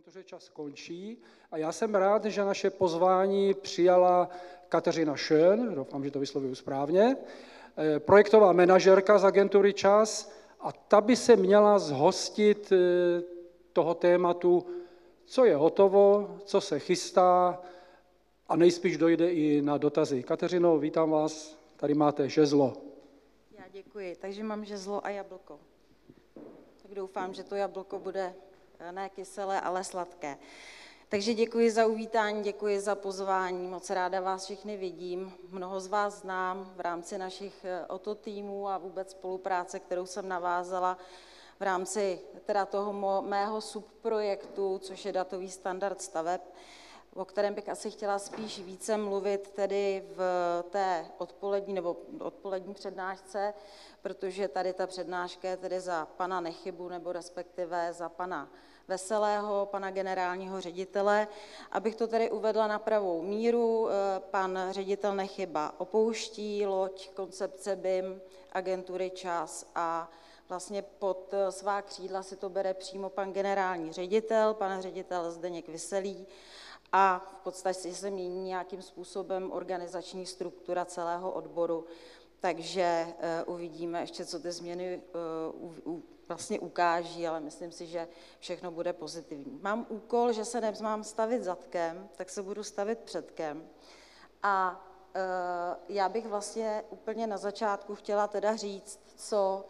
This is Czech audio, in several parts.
agentuře čas končí a já jsem rád, že naše pozvání přijala Kateřina Schön, doufám, že to vyslovuju správně, eh, projektová manažerka z agentury Čas a ta by se měla zhostit eh, toho tématu, co je hotovo, co se chystá a nejspíš dojde i na dotazy. Kateřino, vítám vás, tady máte žezlo. Já děkuji, takže mám žezlo a jablko. Tak doufám, že to jablko bude ne kyselé, ale sladké. Takže děkuji za uvítání, děkuji za pozvání, moc ráda vás všechny vidím. Mnoho z vás znám v rámci našich eh, OTO týmů a vůbec spolupráce, kterou jsem navázala v rámci teda toho mého subprojektu, což je datový standard staveb, o kterém bych asi chtěla spíš více mluvit tedy v té odpolední nebo odpolední přednášce, protože tady ta přednáška je tedy za pana Nechybu nebo respektive za pana Veselého, pana generálního ředitele. Abych to tedy uvedla na pravou míru, eh, pan ředitel Nechyba opouští loď koncepce BIM agentury Čas a vlastně pod eh, svá křídla si to bere přímo pan generální ředitel, pan ředitel Zdeněk Vyselý a v podstatě se mění nějakým způsobem organizační struktura celého odboru, takže eh, uvidíme ještě, co ty změny vlastně ukáží, ale myslím si, že všechno bude pozitivní. Mám úkol, že se nemám stavit zadkem, tak se budu stavit předkem. A e, já bych vlastně úplně na začátku chtěla teda říct, co,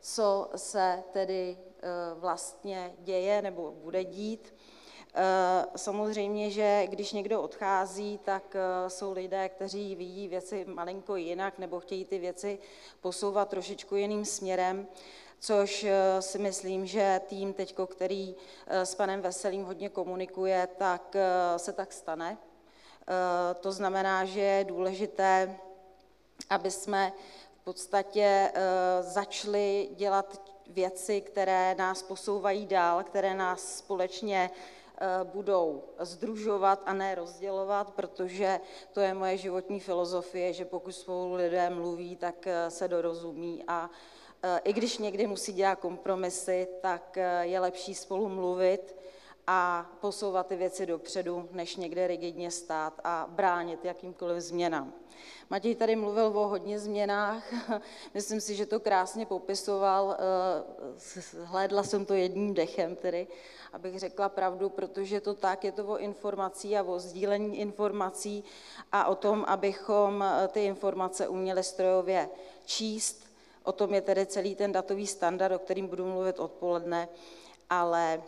co se tedy vlastně děje nebo bude dít. E, samozřejmě, že když někdo odchází, tak jsou lidé, kteří vidí věci malinko jinak nebo chtějí ty věci posouvat trošičku jiným směrem což eh, si myslím, že tým teď, který eh, s panem Veselým hodně komunikuje, tak eh, se tak stane. To znamená, že je důležité, aby jsme v podstatě začali dělat věci, které nás posouvají dál, které nás společně budou združovat a ne rozdělovat, protože to je moje životní filozofie, že pokud spolu lidé mluví, tak se dorozumí a i když někdy musí dělat kompromisy, tak eh, je lepší spolu mluvit a posouvat ty věci dopředu, než někde rigidně stát a bránit jakýmkoliv změnám. Matěj tady mluvil o hodně změnách, myslím si, že to krásně popisoval, eh, hlédla jsem to jedním dechem tedy, abych řekla pravdu, protože to tak, je to o informací a o sdílení informací a o tom, abychom eh, ty informace uměli strojově číst, O tom je tedy celý ten datový standard, o kterým budu mluvit odpoledne, ale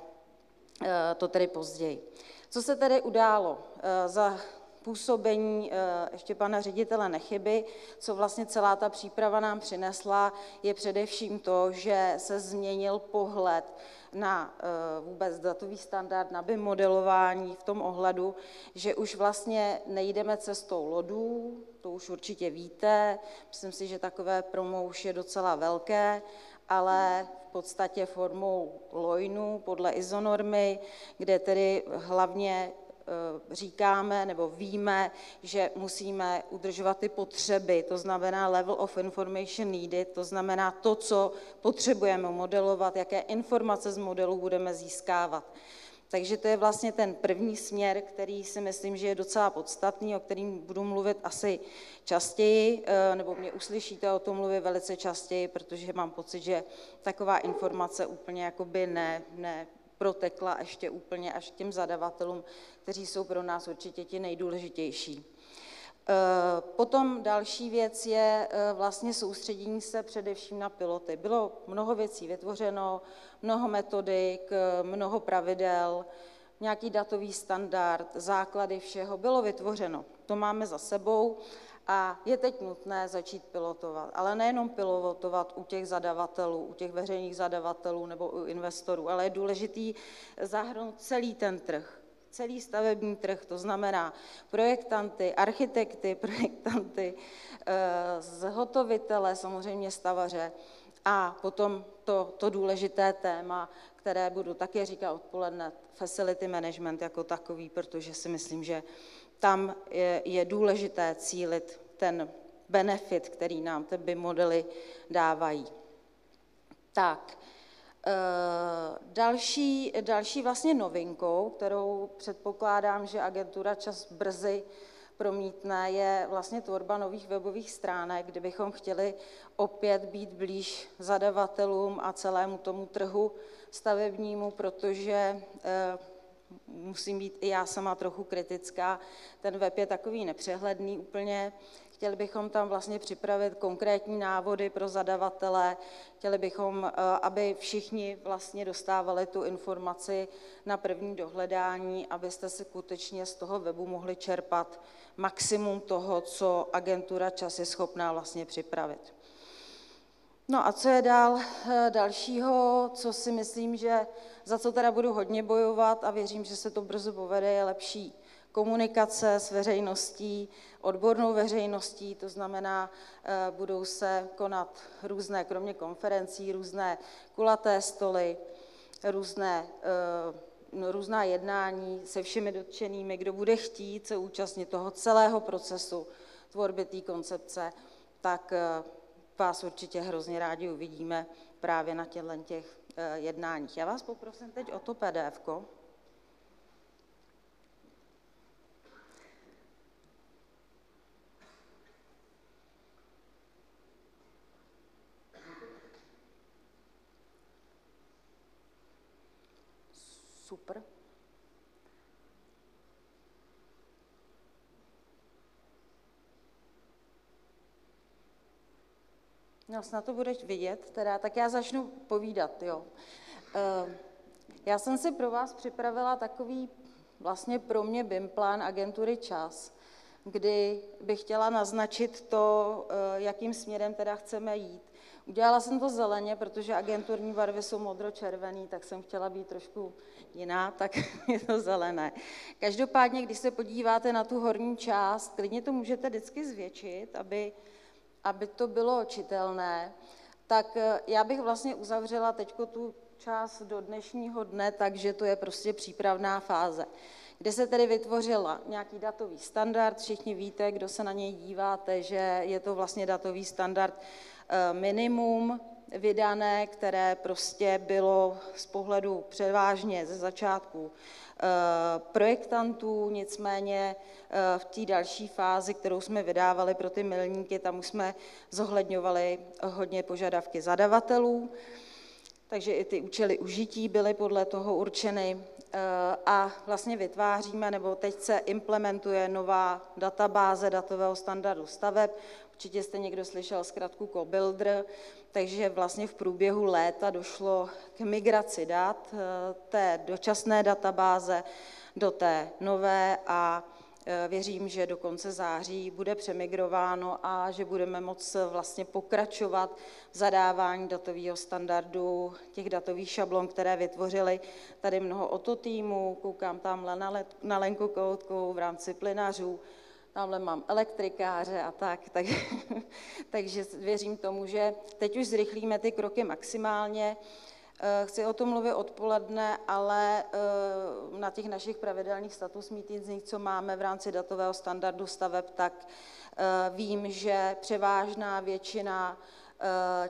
to tedy později. Co se tedy událo eh, za působení eh, ještě pana ředitele Nechyby, co vlastně celá ta příprava nám přinesla, je především to, že se změnil pohled na vůbec datový standard, na modelování v tom ohledu, že už vlastně nejdeme cestou lodů, to už určitě víte, myslím si, že takové promo už je docela velké, ale podstatě formou loinu podle izonormy, kde tedy hlavně e, říkáme nebo víme, že musíme udržovat ty potřeby, to znamená level of information needed, to znamená to, co potřebujeme modelovat, jaké informace z modelu budeme získávat. Takže to je vlastně ten první směr, který si myslím, že je docela podstatný, o kterým budu mluvit asi častěji, eh, nebo mě uslyšíte o tom mluvit velice častěji, protože mám pocit, že taková informace úplně jakoby ne, ne protekla ještě úplně až k těm zadavatelům, kteří jsou pro nás určitě ti nejdůležitější. Eh, potom další věc je eh, vlastně soustředění se především na piloty. Bylo mnoho věcí vytvořeno, mnoho metodik, eh, mnoho pravidel, nějaký datový standard, základy všeho bylo vytvořeno. To máme za sebou a je teď nutné začít pilotovat. Ale nejenom pilotovat u těch zadavatelů, u těch veřejných zadavatelů nebo u investorů, ale je důležitý zahrnout celý ten trh celý stavební trh, to znamená projektanty, architekty, projektanty, eh, zhotovitele, samozřejmě stavaře a potom to, to důležité téma, které budu také říkat odpoledne, facility management jako takový, protože si myslím, že tam je, je důležité cílit ten benefit, který nám ty modely dávají. Tak, Další, další vlastně novinkou, kterou předpokládám, že agentura čas brzy promítne, je vlastně tvorba nových webových stránek, kde bychom chtěli opět být blíž zadavatelům a celému tomu trhu stavebnímu, protože eh, musím být i já sama trochu kritická, ten web je takový nepřehledný úplně, Chtěli bychom tam vlastně připravit konkrétní návody pro zadavatele, chtěli bychom, eh, aby všichni vlastně dostávali tu informaci na první dohledání, abyste si skutečně z toho webu mohli čerpat maximum toho, co agentura čas je schopná vlastně připravit. No a co je dál eh, dalšího, co si myslím, že za co teda budu hodně bojovat a věřím, že se to brzo povede, je lepší komunikace s veřejností, odbornou veřejností, to znamená, eh, budou se konat různé, kromě konferencí, různé kulaté stoly, různé, eh, různá jednání se všemi dotčenými, kdo bude chtít se účastnit toho celého procesu tvorby té koncepce, tak eh, vás určitě hrozně rádi uvidíme právě na těchto těch jednáních. Já vás poprosím teď o to PDF. -ko. Super. No, snad to budeš vidět, teda, tak já začnu povídat, jo. Uh, já jsem si pro vás připravila takový vlastně pro mě BIM plán agentury Čas, kdy bych chtěla naznačit to, uh, jakým směrem teda chceme jít. Udělala jsem to zeleně, protože agenturní barvy jsou modro-červený, tak jsem chtěla být trošku jiná, tak je to zelené. Každopádně, když se podíváte na tu horní část, klidně to můžete vždycky zvětšit, aby, aby to bylo čitelné, tak eh, já bych vlastně uzavřela teď tu část do dnešního dne, takže to je prostě přípravná fáze, kde se tedy vytvořila nějaký datový standard. Všichni víte, kdo se na něj díváte, že je to vlastně datový standard minimum, vydané, které prostě bylo z pohledu převážně ze začátku eh, projektantů, nicméně eh, v té další fázi, kterou jsme vydávali pro ty milníky, tam už jsme zohledňovali hodně požadavky zadavatelů, takže i ty účely užití byly podle toho určeny eh, a vlastně vytváříme, nebo teď se implementuje nová databáze datového standardu staveb, určitě jste někdo slyšel zkratku CoBuilder, takže vlastně v průběhu léta došlo k migraci dat eh, té dočasné databáze do té nové a eh, věřím, že do konce září bude přemigrováno a že budeme moct vlastně pokračovat v zadávání datového standardu, těch datových šablon, které vytvořili tady mnoho oto týmů, koukám tamhle na Lenku Koutkou v rámci plynařů, tamhle mám elektrikáře a tak, tak takže věřím tomu, že teď už zrychlíme ty kroky maximálně. Eh, chci o tom mluvit odpoledne, ale eh, na těch našich pravidelných status meetingsích, co máme v rámci datového standardu staveb, tak eh, vím, že převážná většina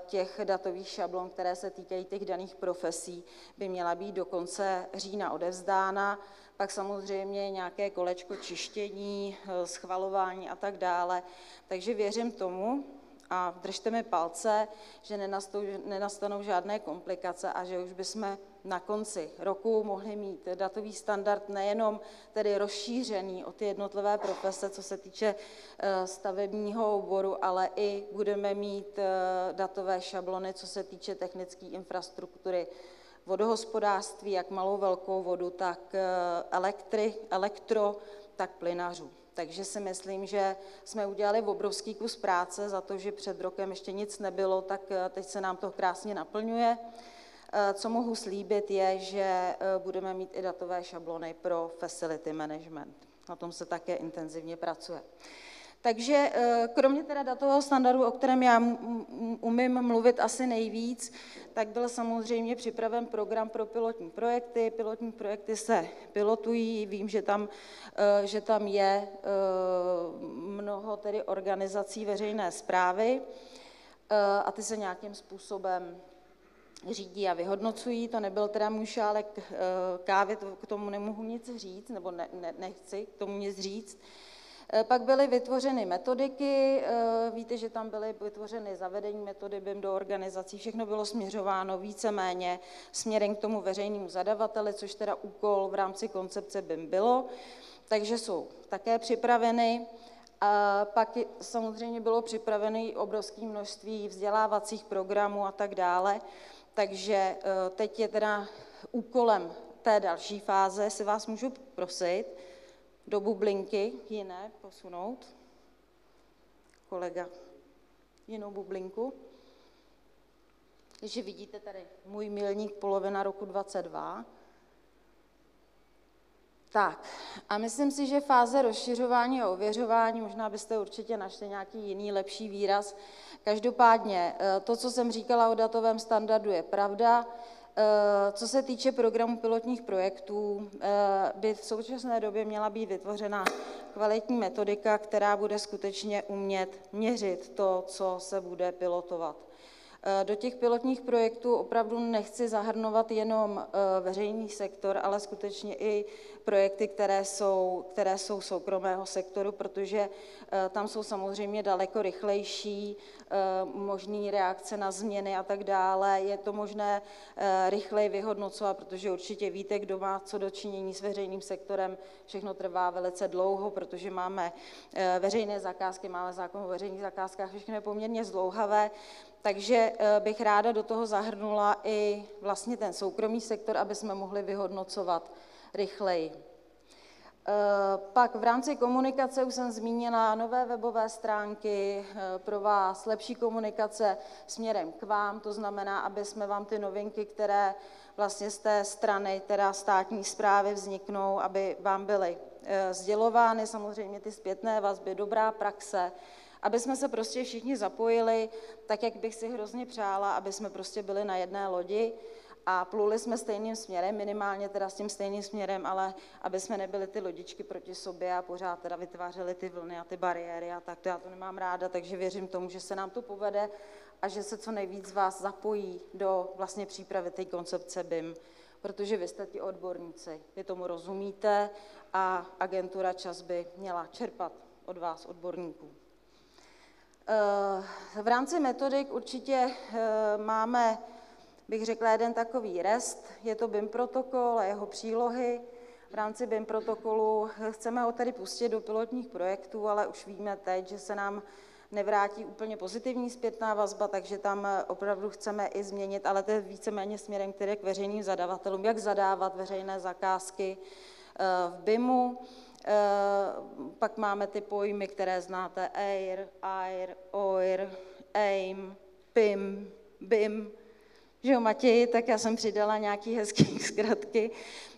těch datových šablon, které se týkají těch daných profesí, by měla být do konce října odevzdána pak samozřejmě nějaké kolečko čištění, eh, schvalování a tak dále. Takže věřím tomu a držte mi palce, že nenastanou žádné komplikace a že už bychom na konci roku mohli mít datový standard nejenom tedy rozšířený o ty jednotlivé profese, co se týče eh, stavebního oboru, ale i budeme mít eh, datové šablony, co se týče technické infrastruktury, vodohospodářství, jak malou velkou vodu, tak eh, elektri, elektro, tak plynařů. Takže si myslím, že jsme udělali obrovský kus práce za to, že před rokem ještě nic nebylo, tak eh, teď se nám to krásně naplňuje. Eh, co mohu slíbit, je, že budeme mít i datové šablony pro facility management. Na tom se také intenzivně pracuje. Takže eh, kromě teda datového standardu, o kterém já umím mluvit asi nejvíc, tak byl samozřejmě připraven program pro pilotní projekty. Pilotní projekty se pilotují, vím, že tam, eh, že tam je eh, mnoho tedy organizací veřejné zprávy a ty se nějakým způsobem řídí a vyhodnocují. To nebyl teda můj šálek kávy, to, k tomu nemohu nic říct, nebo ne, ne, nechci k tomu nic říct. Eh, pak byly vytvořeny metodiky, eh, víte, že tam byly vytvořeny zavedení metody BIM do organizací, všechno bylo směřováno víceméně směrem k tomu veřejnému zadavateli, což teda úkol v rámci koncepce BIM bylo, takže jsou také připraveny. A pak samozřejmě bylo připravené obrovské množství vzdělávacích programů a tak dále. Takže eh, teď je teda úkolem té další fáze, jestli vás můžu prosit, do bublinky jiné posunout. Kolega, jinou bublinku. Takže vidíte tady můj milník polovina roku 22. Tak, a myslím si, že fáze rozšiřování a ověřování, možná byste určitě našli nějaký jiný lepší výraz. Každopádně eh, to, co jsem říkala o datovém standardu, je pravda. Eh, co se týče programu pilotních projektů, eh, by v současné době měla být vytvořena kvalitní metodika, která bude skutečně umět měřit to, co se bude pilotovat. Eh, do těch pilotních projektů opravdu nechci zahrnovat jenom veřejný sektor, ale skutečně i projekty, které jsou, které jsou soukromého sektoru, protože tam jsou samozřejmě daleko rychlejší možné reakce na změny a tak dále. Je to možné rychleji vyhodnocovat, protože určitě víte, kdo má co dočinění s veřejným sektorem. Všechno trvá velice dlouho, protože máme veřejné zakázky, máme zákon o veřejných zakázkách, všechno je poměrně zdlouhavé. Takže bych ráda do toho zahrnula i vlastně ten soukromý sektor, aby jsme mohli vyhodnocovat rychleji. Pak v rámci komunikace už jsem zmínila nové webové stránky pro vás, lepší komunikace směrem k vám, to znamená, aby jsme vám ty novinky, které vlastně z té strany, teda státní zprávy vzniknou, aby vám byly sdělovány, samozřejmě ty zpětné vazby, dobrá praxe, aby jsme se prostě všichni zapojili, tak jak bych si hrozně přála, aby jsme prostě byli na jedné lodi a pluli jsme stejným směrem, minimálně teda s tím stejným směrem, ale aby jsme nebyli ty lodičky proti sobě a pořád teda vytvářeli ty vlny a ty bariéry a tak, to já to nemám ráda, takže věřím tomu, že se nám to povede a že se co nejvíc vás zapojí do vlastně přípravy té koncepce BIM, protože vy jste ti odborníci, vy tomu rozumíte a agentura čas by měla čerpat od vás odborníků. Eh, v rámci metodik určitě eh, máme bych řekla, jeden takový rest, je to BIM protokol a jeho přílohy. V rámci BIM protokolu chceme ho tedy pustit do pilotních projektů, ale už víme teď, že se nám nevrátí úplně pozitivní zpětná vazba, takže tam opravdu chceme i změnit, ale to je víceméně směrem, který k veřejným zadavatelům, jak zadávat veřejné zakázky eh, v BIMu. Eh, pak máme ty pojmy, které znáte, AIR, AIR, OIR, AIM, PIM, BIM, že jo, Matěji, tak já jsem přidala nějaký hezký zkratky,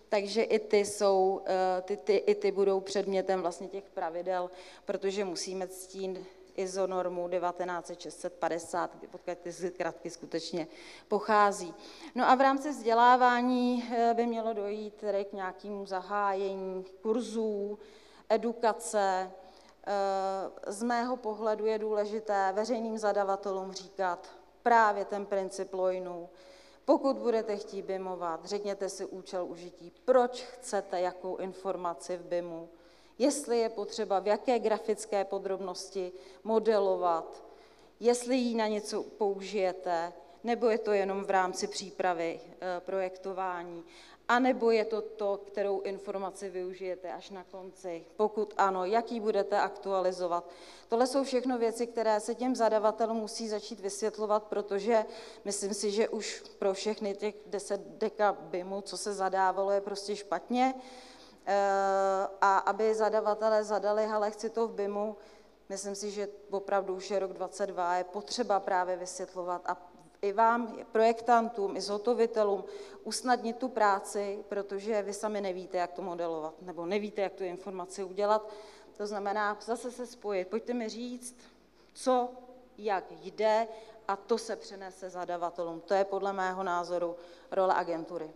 takže i ty, jsou, eh, ty, ty, i ty budou předmětem vlastně těch pravidel, protože musíme ctít ISO normu 19650, odkud ty zkratky skutečně pochází. No a v rámci vzdělávání eh, by mělo dojít tedy k nějakému zahájení kurzů, edukace. Eh, z mého pohledu je důležité veřejným zadavatelům říkat, právě ten princip lojnů. Pokud budete chtít BIMovat, řekněte si účel užití, proč chcete jakou informaci v BIMu, jestli je potřeba v jaké grafické podrobnosti modelovat, jestli ji na něco použijete, nebo je to jenom v rámci přípravy eh, anebo je to to, kterou informaci využijete až na konci? Pokud ano, jaký budete aktualizovat? Tohle jsou všechno věci, které se těm zadavatelům musí začít vysvětlovat, protože myslím si, že už pro všechny těch 10 deka BIMu, co se zadávalo, je prostě špatně. Eh, a aby zadavatelé zadali, ale chci to v BIMu, myslím si, že opravdu už je rok 22, je potřeba právě vysvětlovat a i vám, projektantům, i zhotovitelům usnadnit tu práci, protože vy sami nevíte, jak to modelovat, nebo nevíte, jak tu informaci udělat. To znamená zase se spojit. Pojďte mi říct, co, jak jde a to se přenese zadavatelům. To je podle mého názoru role agentury.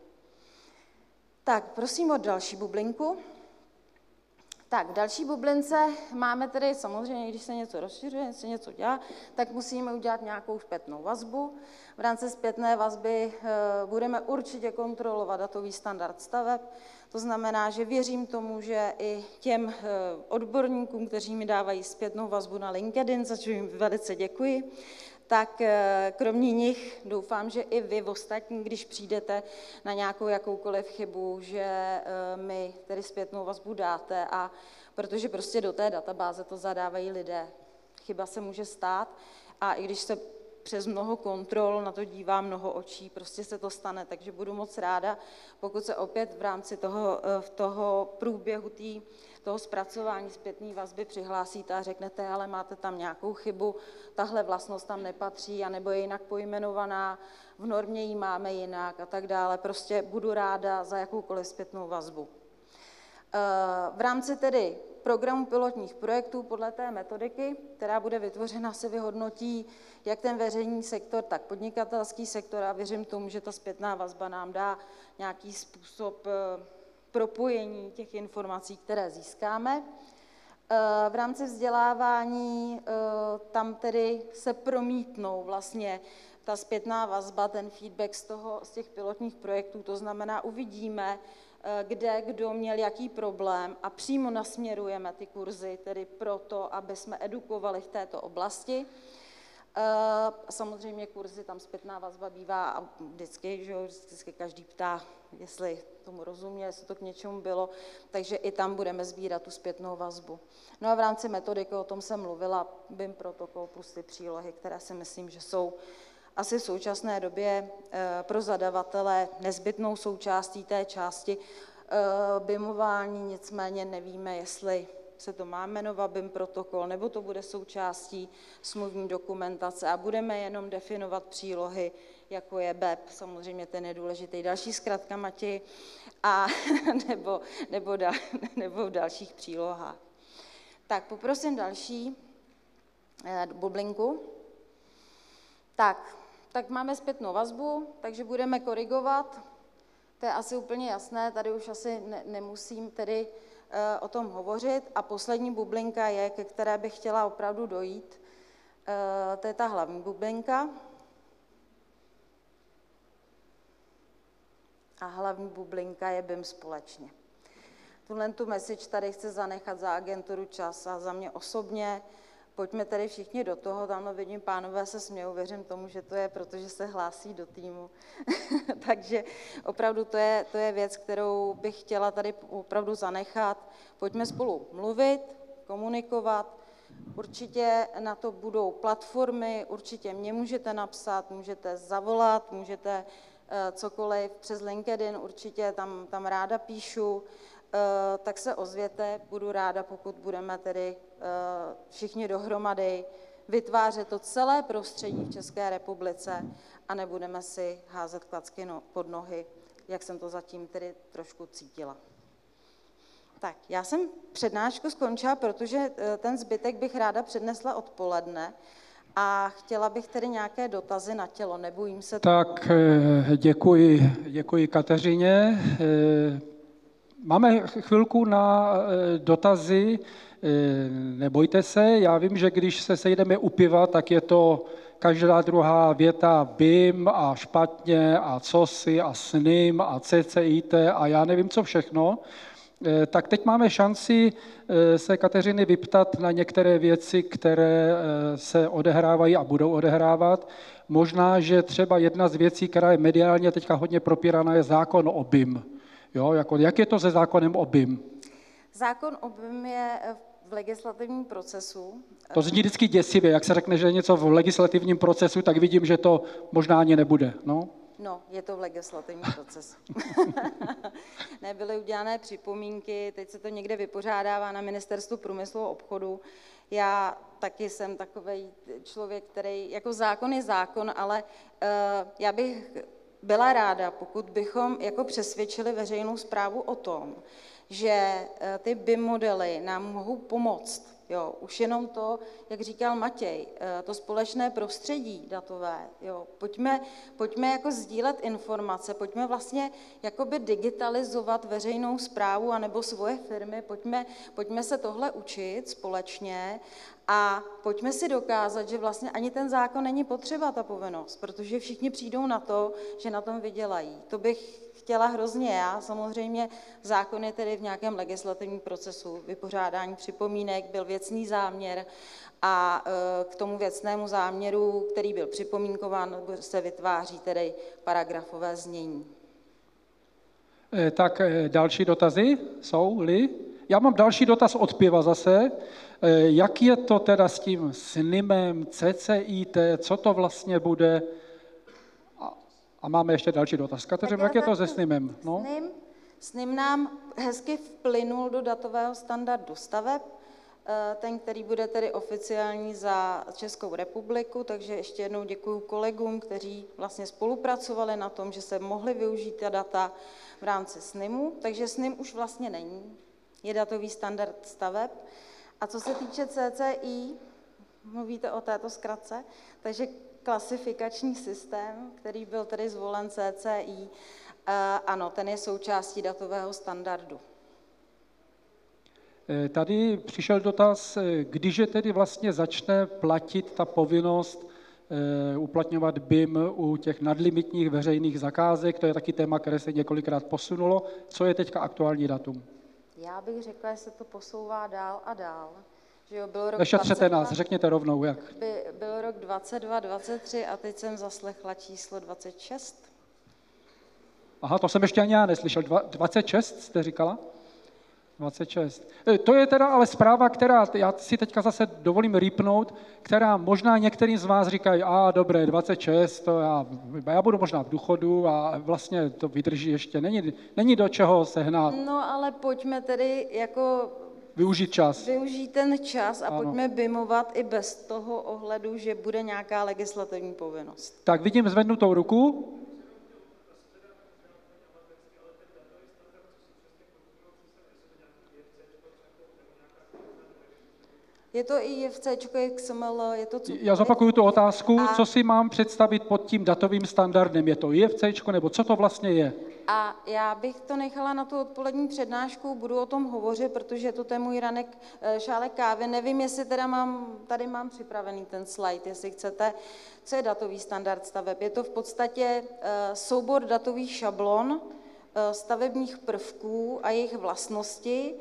Tak, prosím o další bublinku. Tak, další bublince máme tedy samozřejmě, když se něco rozšiřuje, když se něco dělá, tak musíme udělat nějakou zpětnou vazbu. V rámci zpětné vazby eh, budeme určitě kontrolovat datový standard staveb, to znamená, že věřím tomu, že i těm eh, odborníkům, kteří mi dávají zpětnou vazbu na LinkedIn, za co jim velice děkuji, tak eh, kromě nich doufám, že i vy ostatní, když přijdete na nějakou jakoukoliv chybu, že eh, mi tedy zpětnou vazbu dáte, a protože prostě do té databáze to zadávají lidé. Chyba se může stát a i když se přes mnoho kontrol na to dívá mnoho očí, prostě se to stane, takže budu moc ráda, pokud se opět v rámci toho, eh, v toho průběhu tý, toho zpracování zpětné vazby přihlásíte a řeknete, ale máte tam nějakou chybu, tahle vlastnost tam nepatří, anebo je jinak pojmenovaná, v normě ji máme jinak a tak dále. Prostě budu ráda za jakoukoliv zpětnou vazbu. Eh, v rámci tedy programu pilotních projektů podle té metodiky, která bude vytvořena, se vyhodnotí jak ten veřejný sektor, tak podnikatelský sektor a věřím tomu, že ta zpětná vazba nám dá nějaký způsob eh, propojení těch informací, které získáme. Eh, v rámci vzdělávání eh, tam tedy se promítnou vlastně ta zpětná vazba, ten feedback z, toho, z těch pilotních projektů, to znamená, uvidíme, kde kdo měl jaký problém a přímo nasměrujeme ty kurzy tedy proto, aby jsme edukovali v této oblasti. Eh, samozřejmě kurzy, tam zpětná vazba bývá a vždycky, že jo, vždycky každý ptá, jestli tomu rozumě, jestli to k něčemu bylo, takže i tam budeme sbírat tu zpětnou vazbu. No a v rámci metodiky, o tom jsem mluvila, BIM protokol plus ty přílohy, které si myslím, že jsou asi v současné době eh, pro zadavatele nezbytnou součástí té části eh, BIMování, nicméně nevíme, jestli se to má jmenovat BIM protokol, nebo to bude součástí smluvní dokumentace a budeme jenom definovat přílohy, jako je BEP, samozřejmě ten je důležitý. Další zkratka, Mati, a nebo, nebo, da, nebo v dalších přílohách. Tak poprosím další eh, bublinku. Tak, tak máme zpětnou vazbu, takže budeme korigovat. To je asi úplně jasné, tady už asi ne, nemusím tedy o tom hovořit. A poslední bublinka je, ke které bych chtěla opravdu dojít, eh, to je ta hlavní bublinka. A hlavní bublinka je BIM společně. Tuhle tu message tady chci zanechat za agenturu čas a za mě osobně Pojďme tedy všichni do toho, tam vidím, pánové se smějou, věřím tomu, že to je, protože se hlásí do týmu. Takže opravdu to je, to je věc, kterou bych chtěla tady opravdu zanechat. Pojďme spolu mluvit, komunikovat, Určitě na to budou platformy, určitě mě můžete napsat, můžete zavolat, můžete eh, cokoliv přes LinkedIn, určitě tam, tam ráda píšu. Eh, tak se ozvěte, budu ráda, pokud budeme tedy všichni dohromady vytvářet to celé prostředí v České republice a nebudeme si házet klacky no, pod nohy, jak jsem to zatím tedy trošku cítila. Tak, já jsem přednášku skončila, protože eh, ten zbytek bych ráda přednesla odpoledne a chtěla bych tedy nějaké dotazy na tělo, nebojím se Tak, děkuji, děkuji Kateřině. Máme chvilku na eh, dotazy, eh, nebojte se, já vím, že když se sejdeme u piva, tak je to každá druhá věta BIM a špatně a cosi a snym a CCIT a já nevím, co všechno. Eh, tak teď máme šanci se Kateřiny vyptat na některé věci, které se odehrávají a budou odehrávat. Možná, že třeba jedna z věcí, která je mediálně teďka hodně propíraná, je zákon o BIM. Jo, jako, jak je to se zákonem o BIM? Zákon o BIM je v legislativním procesu. To zní vždycky děsivě. Jak se řekne, že je něco v legislativním procesu, tak vidím, že to možná ani nebude. No? No, je to v legislativním procesu. Nebyly udělané připomínky, teď se to někde vypořádává na ministerstvu průmyslu a obchodu. Já taky jsem takový člověk, který, jako zákon je zákon, ale uh, já bych byla ráda, pokud bychom jako přesvědčili veřejnou zprávu o tom, že eh, ty BIM modely nám mohou pomoct. Jo, už jenom to, jak říkal Matěj, eh, to společné prostředí datové, jo, pojďme, pojďme jako sdílet informace, pojďme vlastně jakoby digitalizovat veřejnou zprávu anebo svoje firmy, pojďme, pojďme se tohle učit společně a pojďme si dokázat, že vlastně ani ten zákon není potřeba, ta povinnost, protože všichni přijdou na to, že na tom vydělají. To bych chtěla hrozně já. Samozřejmě zákon je tedy v nějakém legislativním procesu vypořádání připomínek, byl věcný záměr a e, k tomu věcnému záměru, který byl připomínkován, se vytváří tedy paragrafové znění. E, tak e, další dotazy jsou-li? Já mám další dotaz od piva zase. Jak je to teda s tím SNIMem, CCIT, co to vlastně bude? A máme ještě další dotaz. Kateřina, jak je to se SNIMem? No? SNIM, SNIM nám hezky vplynul do datového standardu staveb, eh, ten, který bude tedy oficiální za Českou republiku, takže ještě jednou děkuji kolegům, kteří vlastně spolupracovali na tom, že se mohly využít ta data v rámci SNIMu, takže SNIM už vlastně není, je datový standard staveb. A co se týče CCI, mluvíte o této zkratce, takže klasifikační systém, který byl tedy zvolen CCI, eh, ano, ten je součástí datového standardu. Eh, tady přišel dotaz, eh, když je tedy vlastně začne platit ta povinnost uplatňovat BIM u těch nadlimitních veřejných zakázek, to je taky téma, které se několikrát posunulo. Co je teďka aktuální datum? Já bych řekla, že se to posouvá dál a dál. Že jo, byl rok Nešetřete 22, nás, řekněte rovnou, jak. By, byl rok 22, 23 a teď jsem zaslechla číslo 26. Aha, to jsem ještě ani já neslyšel. 26 jste říkala? 26. E, to je teda ale zpráva, která, já si teďka zase dovolím rýpnout, která možná některým z vás říkají, a dobré, 26, to já, já budu možná v důchodu a vlastně to vydrží ještě, není, není do čeho sehnat. No ale pojďme tedy jako Využít čas. Využít ten čas a ano. pojďme bimovat i bez toho ohledu, že bude nějaká legislativní povinnost. Tak vidím zvednutou ruku. Je to i JFC, XML, je to. Já zopakuju tu otázku, a... co si mám představit pod tím datovým standardem. Je to IFC, nebo co to vlastně je? A já bych to nechala na tu odpolední přednášku, budu o tom hovořit, protože to je můj ranek eh, šálek kávy. Nevím, jestli teda mám, tady mám připravený ten slide, jestli chcete. Co je datový standard staveb? Je to v podstatě eh, soubor datových šablon, eh, stavebních prvků a jejich vlastnosti,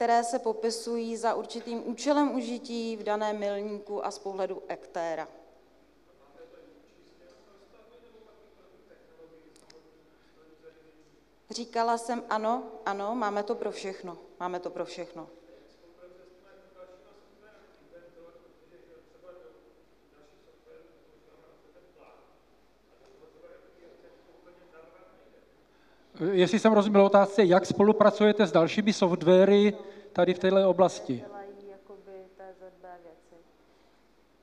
které se popisují za určitým účelem užití v daném milníku a z pohledu aktéra. Říkala jsem ano, ano, máme to pro všechno. Máme to pro všechno. Jestli jsem rozuměl otázce, jak spolupracujete s dalšími softwary tady v této oblasti?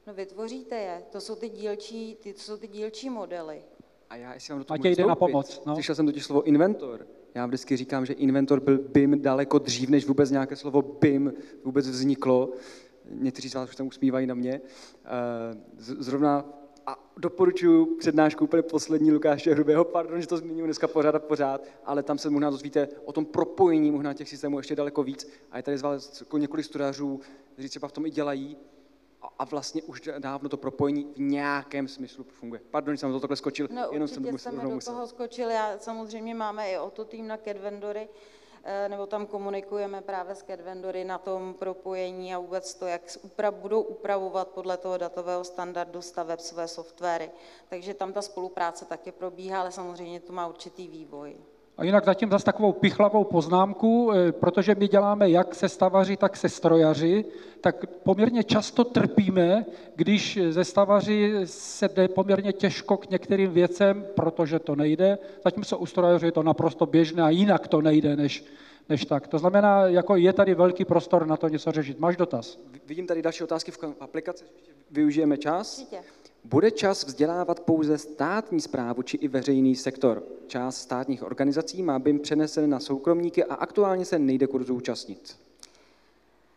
No vytvoříte je, to jsou ty dílčí, ty, to jsou ty dílčí modely. A já, jestli mám do toho jde na pomoc. No. Slyšel jsem totiž slovo inventor. Já vždycky říkám, že inventor byl BIM daleko dřív, než vůbec nějaké slovo BIM vůbec vzniklo. Někteří z vás už tam usmívají na mě. Eh, zrovna a doporučuji přednášku úplně poslední Lukáše Hrubého, pardon, že to zmíním dneska pořád a pořád, ale tam se možná dozvíte o tom propojení možná těch systémů ještě daleko víc. A je tady z vás jako několik studářů, kteří třeba v tom i dělají, a vlastně už dávno to propojení v nějakém smyslu funguje. Pardon, že jsem to takhle skočil, no, jenom jsem to musel, do toho skočil. Já samozřejmě máme i o to tým na CAD vendory, nebo tam komunikujeme právě s CAD vendory na tom propojení a vůbec to, jak upra- budou upravovat podle toho datového standardu staveb své softwary. Takže tam ta spolupráce taky probíhá, ale samozřejmě to má určitý vývoj. A jinak zatím zase takovou pichlavou poznámku, eh, protože my děláme jak se stavaři, tak se strojaři, tak poměrně často trpíme, když ze stavaři se jde poměrně těžko k některým věcem, protože to nejde, zatímco u strojařů je to naprosto běžné a jinak to nejde, než, než tak. To znamená, jako je tady velký prostor na to něco řešit. Máš dotaz? Vidím tady další otázky v aplikaci, využijeme čas. Určitě. Bude čas vzdělávat pouze státní zprávu či i veřejný sektor? Část státních organizací má BIM přenesen na soukromníky a aktuálně se nejde kurzu účastnit.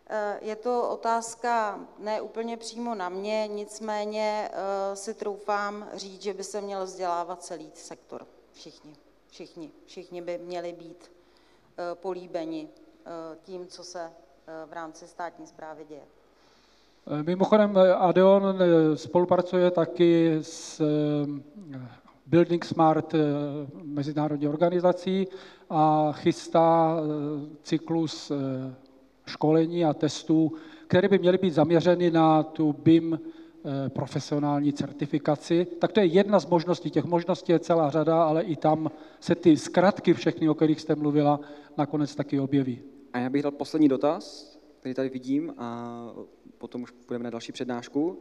Eh, je to otázka ne úplně přímo na mě, nicméně eh, si troufám říct, že by se měl vzdělávat celý sektor. Všichni, všichni, všichni by měli být eh, políbeni tím, co se v rámci státní zprávy děje. Mimochodem Adeon spolupracuje taky s Building Smart mezinárodní organizací a chystá cyklus školení a testů, které by měly být zaměřeny na tu BIM eh, profesionální certifikaci, tak to je jedna z možností. Těch možností je celá řada, ale i tam se ty zkratky všechny, o kterých jste mluvila, nakonec taky objeví. A já bych dal poslední dotaz, který tady vidím, a potom už půjdeme na další přednášku.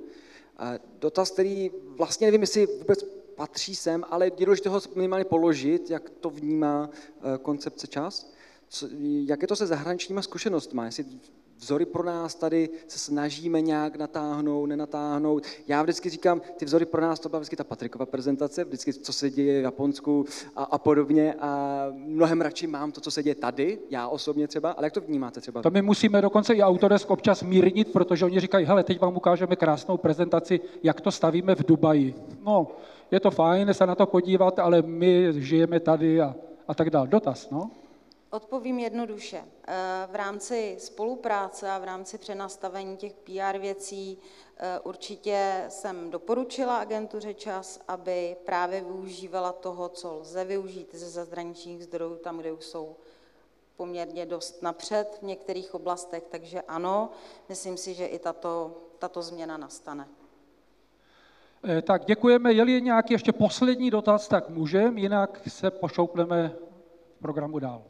Dotaz, který vlastně nevím, jestli vůbec patří sem, ale je důležité ho minimálně položit, jak to vnímá eh, koncepce čas. Co, jak je to se zahraničníma zkušenostmi? Jestli vzory pro nás tady se snažíme nějak natáhnout, nenatáhnout. Já vždycky říkám, ty vzory pro nás, to byla vždycky ta Patrikova prezentace, vždycky, co se děje v Japonsku a, a podobně. A mnohem radši mám to, co se děje tady, já osobně třeba, ale jak to vnímáte třeba? To my musíme dokonce i Autodesk občas mírnit, protože oni říkají, hele, teď vám ukážeme krásnou prezentaci, jak to stavíme v Dubaji. No, je to fajn se na to podívat, ale my žijeme tady a, a tak dále. Dotaz, no? Odpovím jednoduše. Eh, v rámci spolupráce a v rámci přenastavení těch PR věcí eh, určitě jsem doporučila agentuře čas, aby právě využívala toho, co lze využít ze zahraničních zdrojů, tam, kde už jsou poměrně dost napřed v některých oblastech, takže ano, myslím si, že i tato, tato změna nastane. Eh, tak děkujeme. Je-li nějaký ještě poslední dotaz, tak můžeme, jinak se pošoupneme programu dál.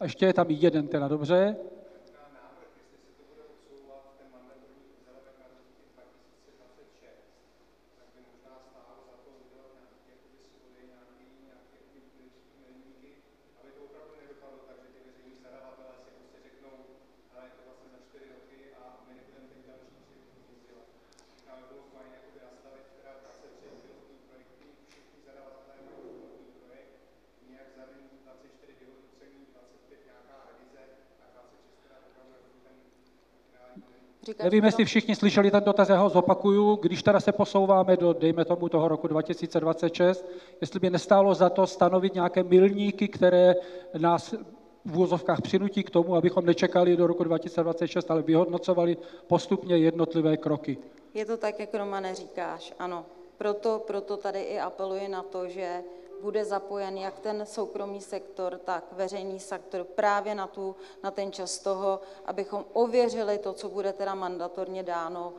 A ještě je tam jeden teda, dobře? Nevím, jestli všichni slyšeli ten dotaz, já ho zopakuju. Když teda se posouváme do, dejme tomu, toho roku 2026, jestli by nestálo za to stanovit nějaké milníky, které nás v úvozovkách přinutí k tomu, abychom nečekali do roku 2026, ale vyhodnocovali postupně jednotlivé kroky. Je to tak, jak Romane říkáš, ano. Proto, proto tady i apeluji na to, že bude zapojen jak ten soukromý sektor, tak veřejný sektor právě na, tu, na ten čas toho, abychom ověřili to, co bude teda mandatorně dáno.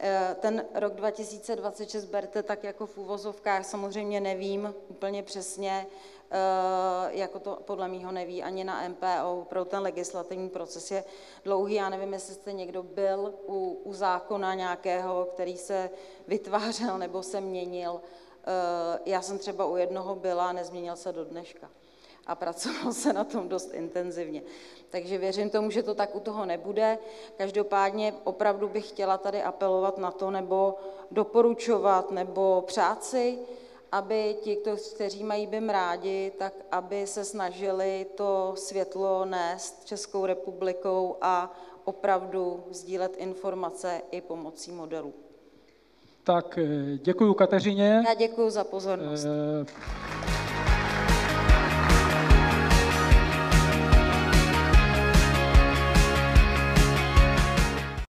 Eh, ten rok 2026 berte tak jako v úvozovkách, samozřejmě nevím úplně přesně, eh, jako to podle mýho neví ani na MPO, pro ten legislativní proces je dlouhý. Já nevím, jestli jste někdo byl u, u zákona nějakého, který se vytvářel nebo se měnil. Eh, já jsem třeba u jednoho byla, nezměnil se do dneška a pracovalo se na tom dost intenzivně. Takže věřím tomu, že to tak u toho nebude. Každopádně opravdu bych chtěla tady apelovat na to, nebo doporučovat, nebo přát si, aby ti, kteří mají BIM rádi, tak aby se snažili to světlo nést Českou republikou a opravdu sdílet informace i pomocí modelů. Tak eh, děkuji Kateřině. Já děkuji za pozornost. E